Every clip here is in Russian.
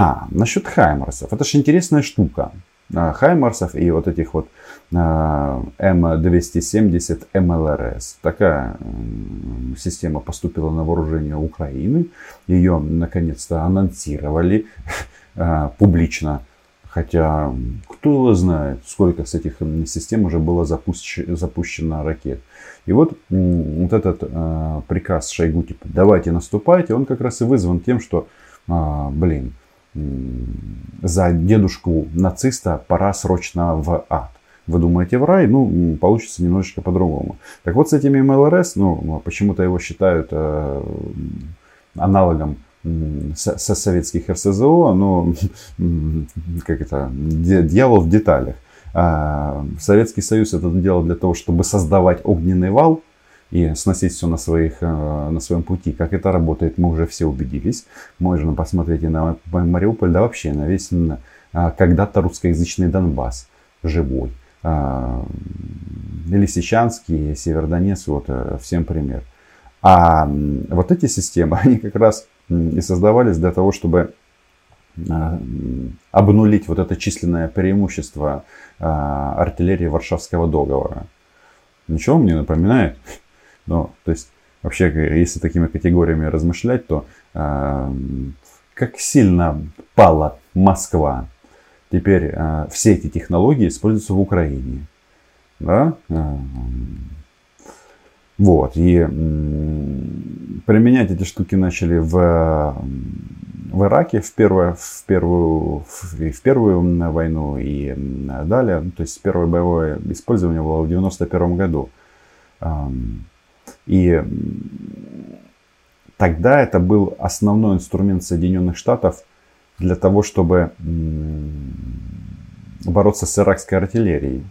А, насчет Хаймарсов. Это же интересная штука. А, Хаймарсов и вот этих вот а, М270 МЛРС. Такая система поступила на вооружение Украины. Ее наконец-то анонсировали а, публично. Хотя, кто его знает, сколько с этих систем уже было запущено, запущено ракет. И вот, вот этот приказ Шойгу, типа, давайте наступайте, он как раз и вызван тем, что, блин, за дедушку нациста пора срочно в ад. Вы думаете в рай? Ну, получится немножечко по-другому. Так вот, с этими МЛРС, ну, почему-то его считают э, аналогом со, со советских РСЗО, но как это, дьявол в деталях. А, Советский Союз это делал для того, чтобы создавать огненный вал, и сносить все на, своих, э, на своем пути. Как это работает, мы уже все убедились. Можно посмотреть и на Мариуполь, да вообще на весь а, когда-то русскоязычный Донбасс живой. А, Лисичанский, Севердонецк, вот э, всем пример. А вот эти системы, они как раз и создавались для того, чтобы а, обнулить вот это численное преимущество артиллерии Варшавского договора. Ничего мне напоминает? Ну, то есть, вообще, если такими категориями размышлять, то э, как сильно пала Москва. Теперь э, все эти технологии используются в Украине. Да? Э, вот. И применять эти штуки начали в, в Ираке в первую, в, первую, в, в первую войну и далее. То есть первое боевое использование было в 91 году. И тогда это был основной инструмент Соединенных Штатов для того, чтобы бороться с иракской артиллерией.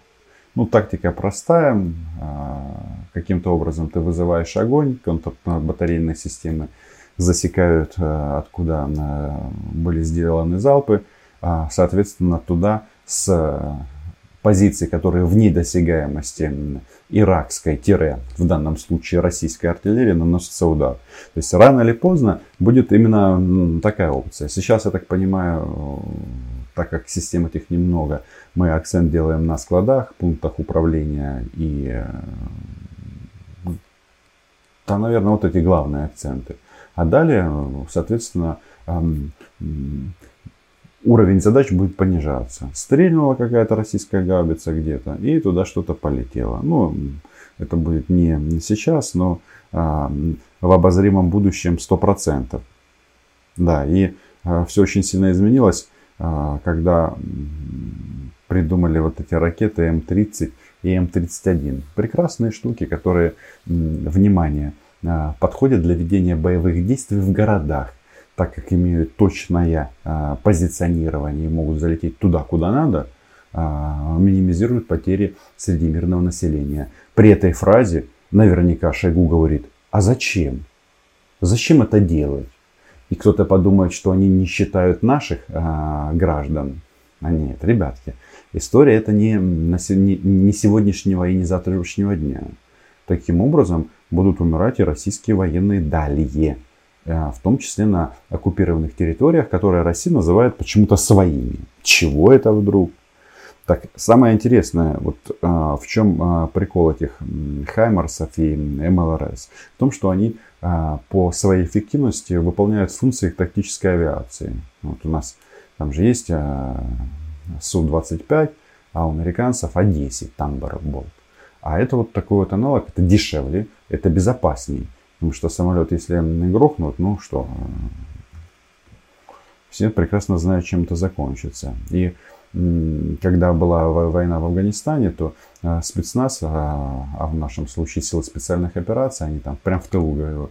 Ну, тактика простая. А, каким-то образом ты вызываешь огонь, контрбатарейные системы засекают, а, откуда а, были сделаны залпы. Соответственно, туда с позиции, которые в недосягаемости иракской, тире, в данном случае российской артиллерии, наносится удар. То есть рано или поздно будет именно такая опция. Сейчас, я так понимаю, так как систем этих немного, мы акцент делаем на складах, пунктах управления и, да, наверное, вот эти главные акценты. А далее, соответственно, уровень задач будет понижаться. Стрельнула какая-то российская гаубица где-то, и туда что-то полетело. Ну, это будет не сейчас, но а, в обозримом будущем 100%. Да, и а, все очень сильно изменилось, а, когда придумали вот эти ракеты М-30 и М-31. Прекрасные штуки, которые, внимание, а, подходят для ведения боевых действий в городах так как имеют точное а, позиционирование и могут залететь туда, куда надо, а, минимизируют потери среди мирного населения. При этой фразе наверняка Шойгу говорит, а зачем? Зачем это делать? И кто-то подумает, что они не считают наших а, граждан. А нет, ребятки, история это не, не сегодняшнего и не завтрашнего дня. Таким образом будут умирать и российские военные далее. Э, в том числе на оккупированных территориях, которые Россия называет почему-то своими. Чего это вдруг? Так, самое интересное, вот а, в чем а, прикол этих Хаймарсов и МЛРС? В том, что они по своей эффективности выполняют функции тактической авиации. Вот у нас там же есть а, Су-25, а у американцев А-10 Thunderbolt. А это вот такой вот аналог, это дешевле, это безопаснее. Потому что самолет, если грохнут, ну что, все прекрасно знают, чем это закончится. И когда была война в Афганистане, то э, спецназ, а, а в нашем случае силы специальных операций, они там прям в тылу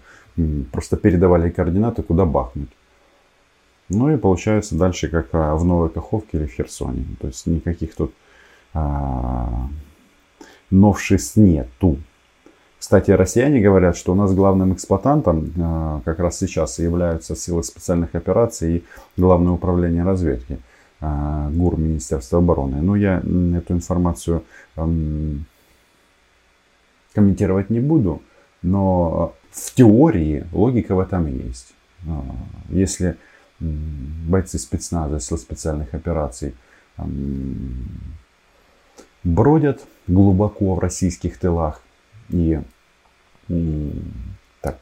просто передавали координаты, куда бахнуть. Ну и получается дальше, как а, в Новой Каховке или в Херсоне. То есть никаких тут а, новшеств нету. Кстати, россияне говорят, что у нас главным эксплуатантом э, как раз сейчас являются силы специальных операций и Главное управление разведки э, ГУР Министерства обороны. Но я эту информацию эм, комментировать не буду, но в теории логика в этом есть. Э, если бойцы спецназа, сил специальных операций бродят глубоко в российских тылах и так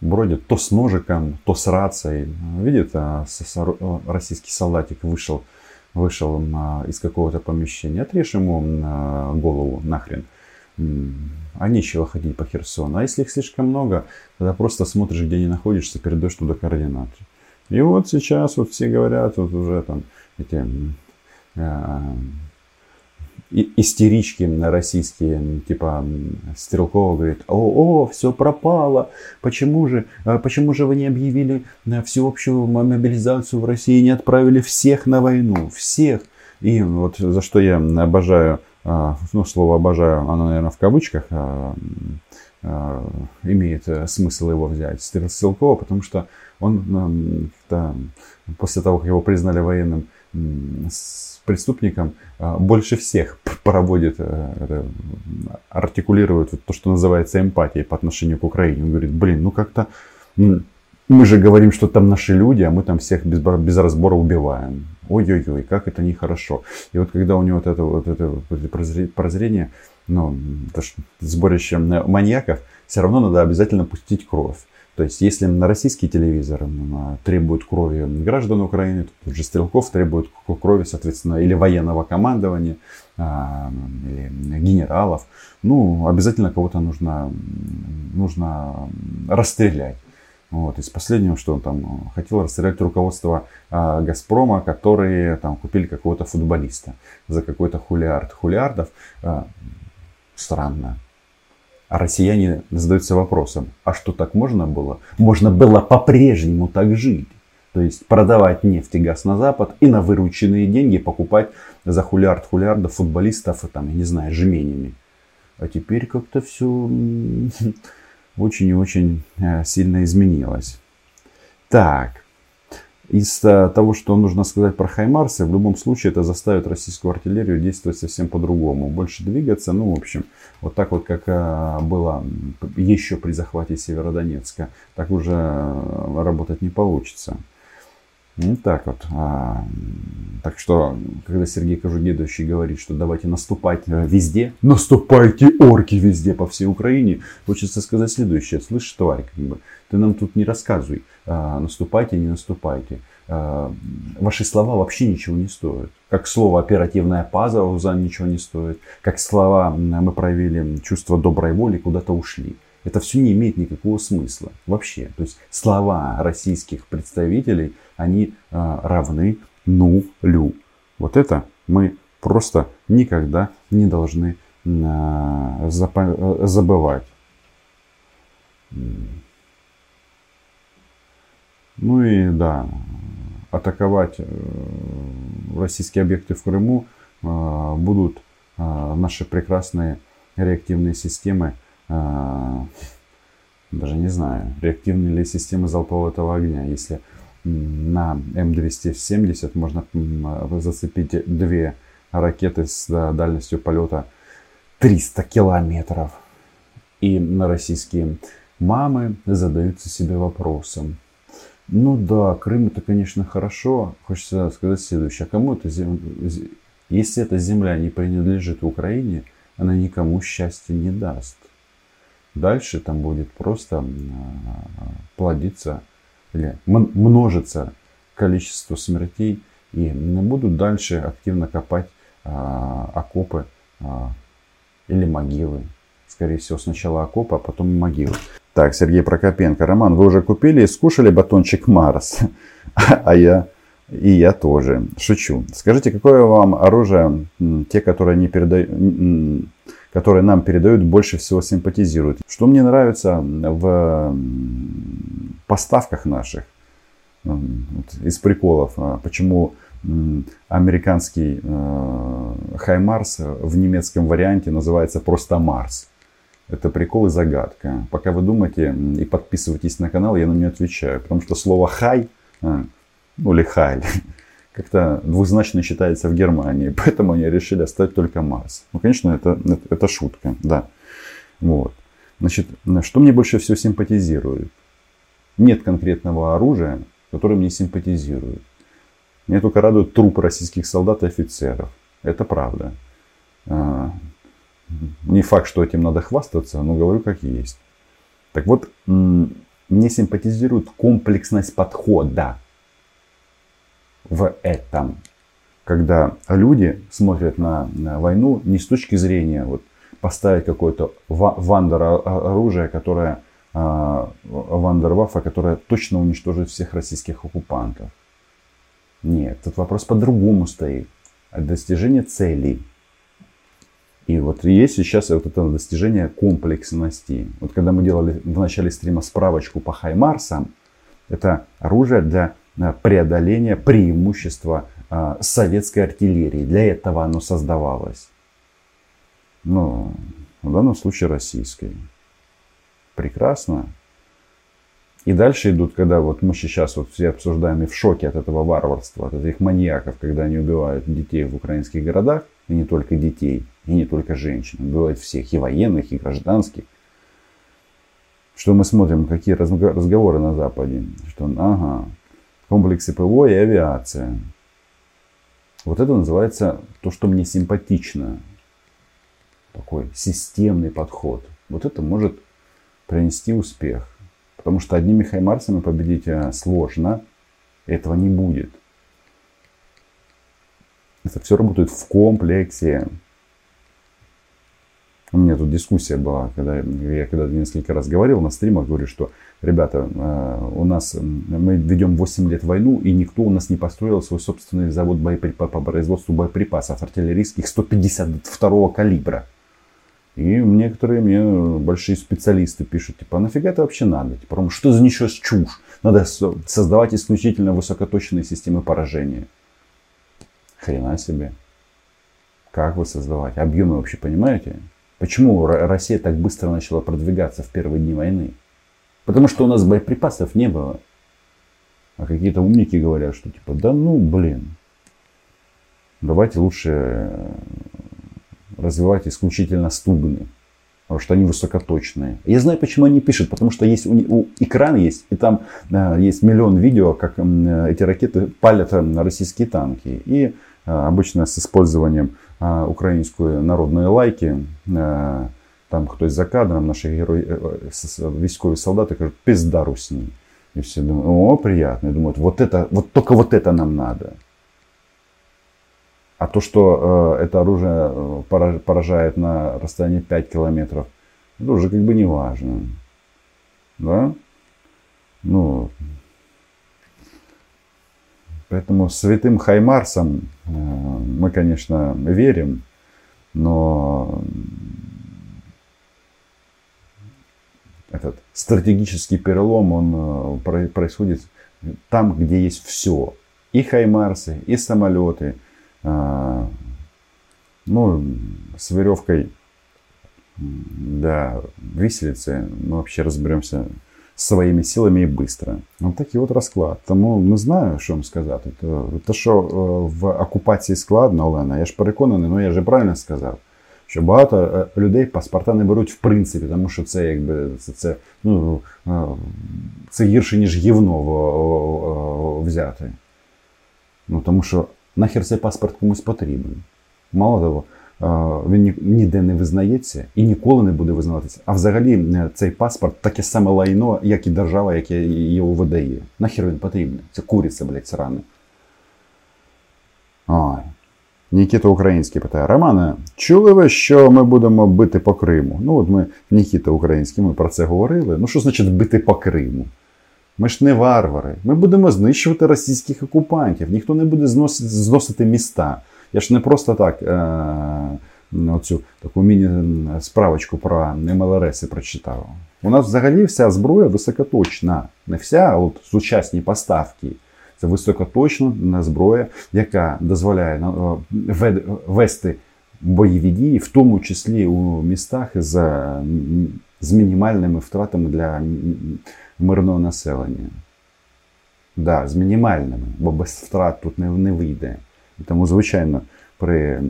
бродят то с ножиком, то с рацией. Видит, а, российский солдатик вышел, вышел а, из какого-то помещения, отрежь ему голову нахрен. А нечего ходить по Херсону. А если их слишком много, тогда просто смотришь, где они находишься, передаешь туда координаты. И вот сейчас вот все говорят, вот уже там эти э, истерички российские, типа Стрелкова говорит, о, о, все пропало, почему же, э, почему же вы не объявили э, всеобщую мобилизацию в России, не отправили всех на войну, всех. И вот за что я обожаю а, ну, слово обожаю, оно, наверное, в кавычках, имеет э, смысл его взять, Стрелкова, потому что он после того, как его признали военным преступником, больше всех проводит, э, артикулирует то, что называется эмпатией по отношению к Украине. Он говорит, блин, ну как-то мы же говорим, что там наши люди, а мы там всех без, без разбора убиваем. Ой-ой-ой, как это нехорошо. И вот когда у него вот это, вот это прозрение, ну, сборище маньяков, все равно надо обязательно пустить кровь. То есть, если на российский телевизор требуют крови граждан Украины, то тут же Стрелков требует крови, соответственно, или военного командования, а, или генералов. Ну, обязательно кого-то нужно, нужно расстрелять. Вот. Из последнего, что он там хотел расстрелять руководство а, Газпрома, которые там купили какого-то футболиста за какой-то хулиард. Хулиардов а, странно. А россияне задаются вопросом, а что так можно было? Можно было по-прежнему так жить. То есть продавать нефть и газ на Запад и на вырученные деньги покупать за хулиард хулиардов футболистов, там, я не знаю, жменями. А теперь как-то все очень и очень э, сильно изменилось. Так, из того, что нужно сказать про Хаймарсы, в любом случае это заставит российскую артиллерию действовать совсем по-другому. Больше двигаться, ну, в общем, вот так вот, как э, было еще при захвате Северодонецка, так уже работать не получится. Вот так вот. А, так что, когда Сергей Кожугедович говорит, что давайте наступать э, везде, наступайте орки везде по всей Украине, хочется сказать следующее. Слышь, тварь, как бы, ты нам тут не рассказывай, а, наступайте, не наступайте. А, ваши слова вообще ничего не стоят. Как слово оперативная паза ничего не стоит. Как слова мы проявили чувство доброй воли, куда-то ушли. Это все не имеет никакого смысла вообще. То есть слова российских представителей, они э, равны нулю. Вот это мы просто никогда не должны э, забывать. Ну и да, атаковать э, российские объекты в Крыму будут наши прекрасные реактивные системы даже не знаю, реактивные ли системы залпового огня. Если на М270 можно зацепить две ракеты с дальностью полета 300 километров. И на российские мамы задаются себе вопросом. Ну да, Крым это, конечно, хорошо. Хочется сказать следующее. А кому это земля? Если эта земля не принадлежит Украине, она никому счастья не даст. Дальше там будет просто а, плодиться или множиться количество смертей и будут дальше активно копать а, окопы а, или могилы. Скорее всего, сначала окопы, а потом могилы. Так, Сергей Прокопенко. Роман, вы уже купили и скушали батончик Марс? А я и я тоже. Шучу. Скажите, какое вам оружие, те, которые не передают, которые нам передают, больше всего симпатизируют. Что мне нравится в поставках наших, из приколов, а, почему американский э, Хаймарс в немецком варианте называется просто Марс. Это прикол и загадка. Пока вы думаете и подписывайтесь на канал, я на нее отвечаю. Потому что слово хай, а, ну или хайль, как-то двузначно считается в Германии, поэтому они решили оставить только Марс. Ну, конечно, это, это, это шутка, да. Вот. Значит, что мне больше всего симпатизирует? Нет конкретного оружия, которые мне симпатизируют. Меня только радуют трупы российских солдат и офицеров. Это правда. А, не факт, что этим надо хвастаться, но говорю как есть. Так вот, мне симпатизирует комплексность подхода в этом. Когда люди смотрят на, войну не с точки зрения вот, поставить какое-то вандер оружие, которое а, вандерваффа, которое точно уничтожит всех российских оккупантов. Нет, тут вопрос по-другому стоит. Достижение целей. И вот есть сейчас вот это достижение комплексности. Вот когда мы делали в начале стрима справочку по Хаймарсам, это оружие для преодоления преимущества э, советской артиллерии. Для этого оно создавалось. Ну, в данном случае российской. Прекрасно. И дальше идут, когда вот мы сейчас вот все обсуждаем и в шоке от этого варварства, от этих маньяков, когда они убивают детей в украинских городах, и не только детей, и не только женщин, убивают всех, и военных, и гражданских. Что мы смотрим, какие разговоры на Западе, что ага, комплексы ПВО и авиация. Вот это называется то, что мне симпатично. Такой системный подход. Вот это может принести успех. Потому что одними хаймарсами победить э, сложно. Этого не будет. Это все работает в комплексе. У меня тут дискуссия была, когда я когда несколько раз говорил на стримах, говорю, что, ребята, э, у нас, мы ведем 8 лет войну, и никто у нас не построил свой собственный завод боеприпа, по производству боеприпасов артиллерийских 152 калибра. И некоторые мне большие специалисты пишут, типа, а нафига это вообще надо? Типа, что за ничего чушь? Надо создавать исключительно высокоточные системы поражения. Хрена себе. Как вы создавать? Объемы вообще понимаете? Почему Россия так быстро начала продвигаться в первые дни войны? Потому что у нас боеприпасов не было. А какие-то умники говорят, что типа, да ну блин, давайте лучше развивать исключительно стубны. Потому что они высокоточные. Я знаю, почему они пишут. Потому что есть у, у экран есть, и там э, есть миллион видео, как э, эти ракеты палят э, российские танки. И э, обычно с использованием э, украинской народной лайки. Э, там кто за кадром, наши герои, э, э, військові солдаты говорят, пизда русни. И все думают, о, приятно. И думают, вот это, вот только вот это нам надо. А то, что э, это оружие э, поражает на расстоянии 5 километров, это уже как бы не важно. Да? Ну, поэтому святым Хаймарсам э, мы, конечно, верим, но этот стратегический перелом, он э, происходит там, где есть все. И Хаймарсы, и самолеты, а, ну, с веревкой да, виселицы мы вообще разберемся своими силами і быстро. Вот такий от розклад. Тому не знаю, що вам сказати. Те, що в окупації складно, Олена, я ж переконаний, ну я ж правильно сказав, що багато людей паспорта не беруть в принципі, тому що це якби це, це, ну, це гірше, ніж гівно взяти. Ну, Тому що нахер цей паспорт комусь потрібен. Мало того, він ніде не визнається і ніколи не буде визнаватися. А взагалі е, цей паспорт таке саме лайно, як і держава, яка його видає. Нахер він потрібен? Це куриця, блядь, срана. Ой. Нікіта Український питає, Романе, чули ви, що ми будемо бити по Криму? Ну, от ми, Нікіта Український, ми про це говорили. Ну, що значить бити по Криму? Ми ж не варвари. Ми будемо знищувати російських окупантів. Ніхто не буде зносити, зносити міста. Я ж не просто так е, оцю таку міні-справочку про МЛРС прочитав. У нас взагалі вся зброя високоточна. Не вся, а от сучасні поставки. Це високоточна зброя, яка дозволяє вести бойові дії, в тому числі у містах з, з мінімальними втратами для мирного населення. Да, з мінімальними, бо без втрат тут не, не вийде. Тому, звичайно, при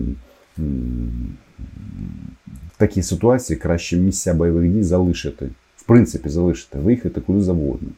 в такій ситуації краще місця бойових дій залишити. В принципі, залишити, виїхати куди завгодно.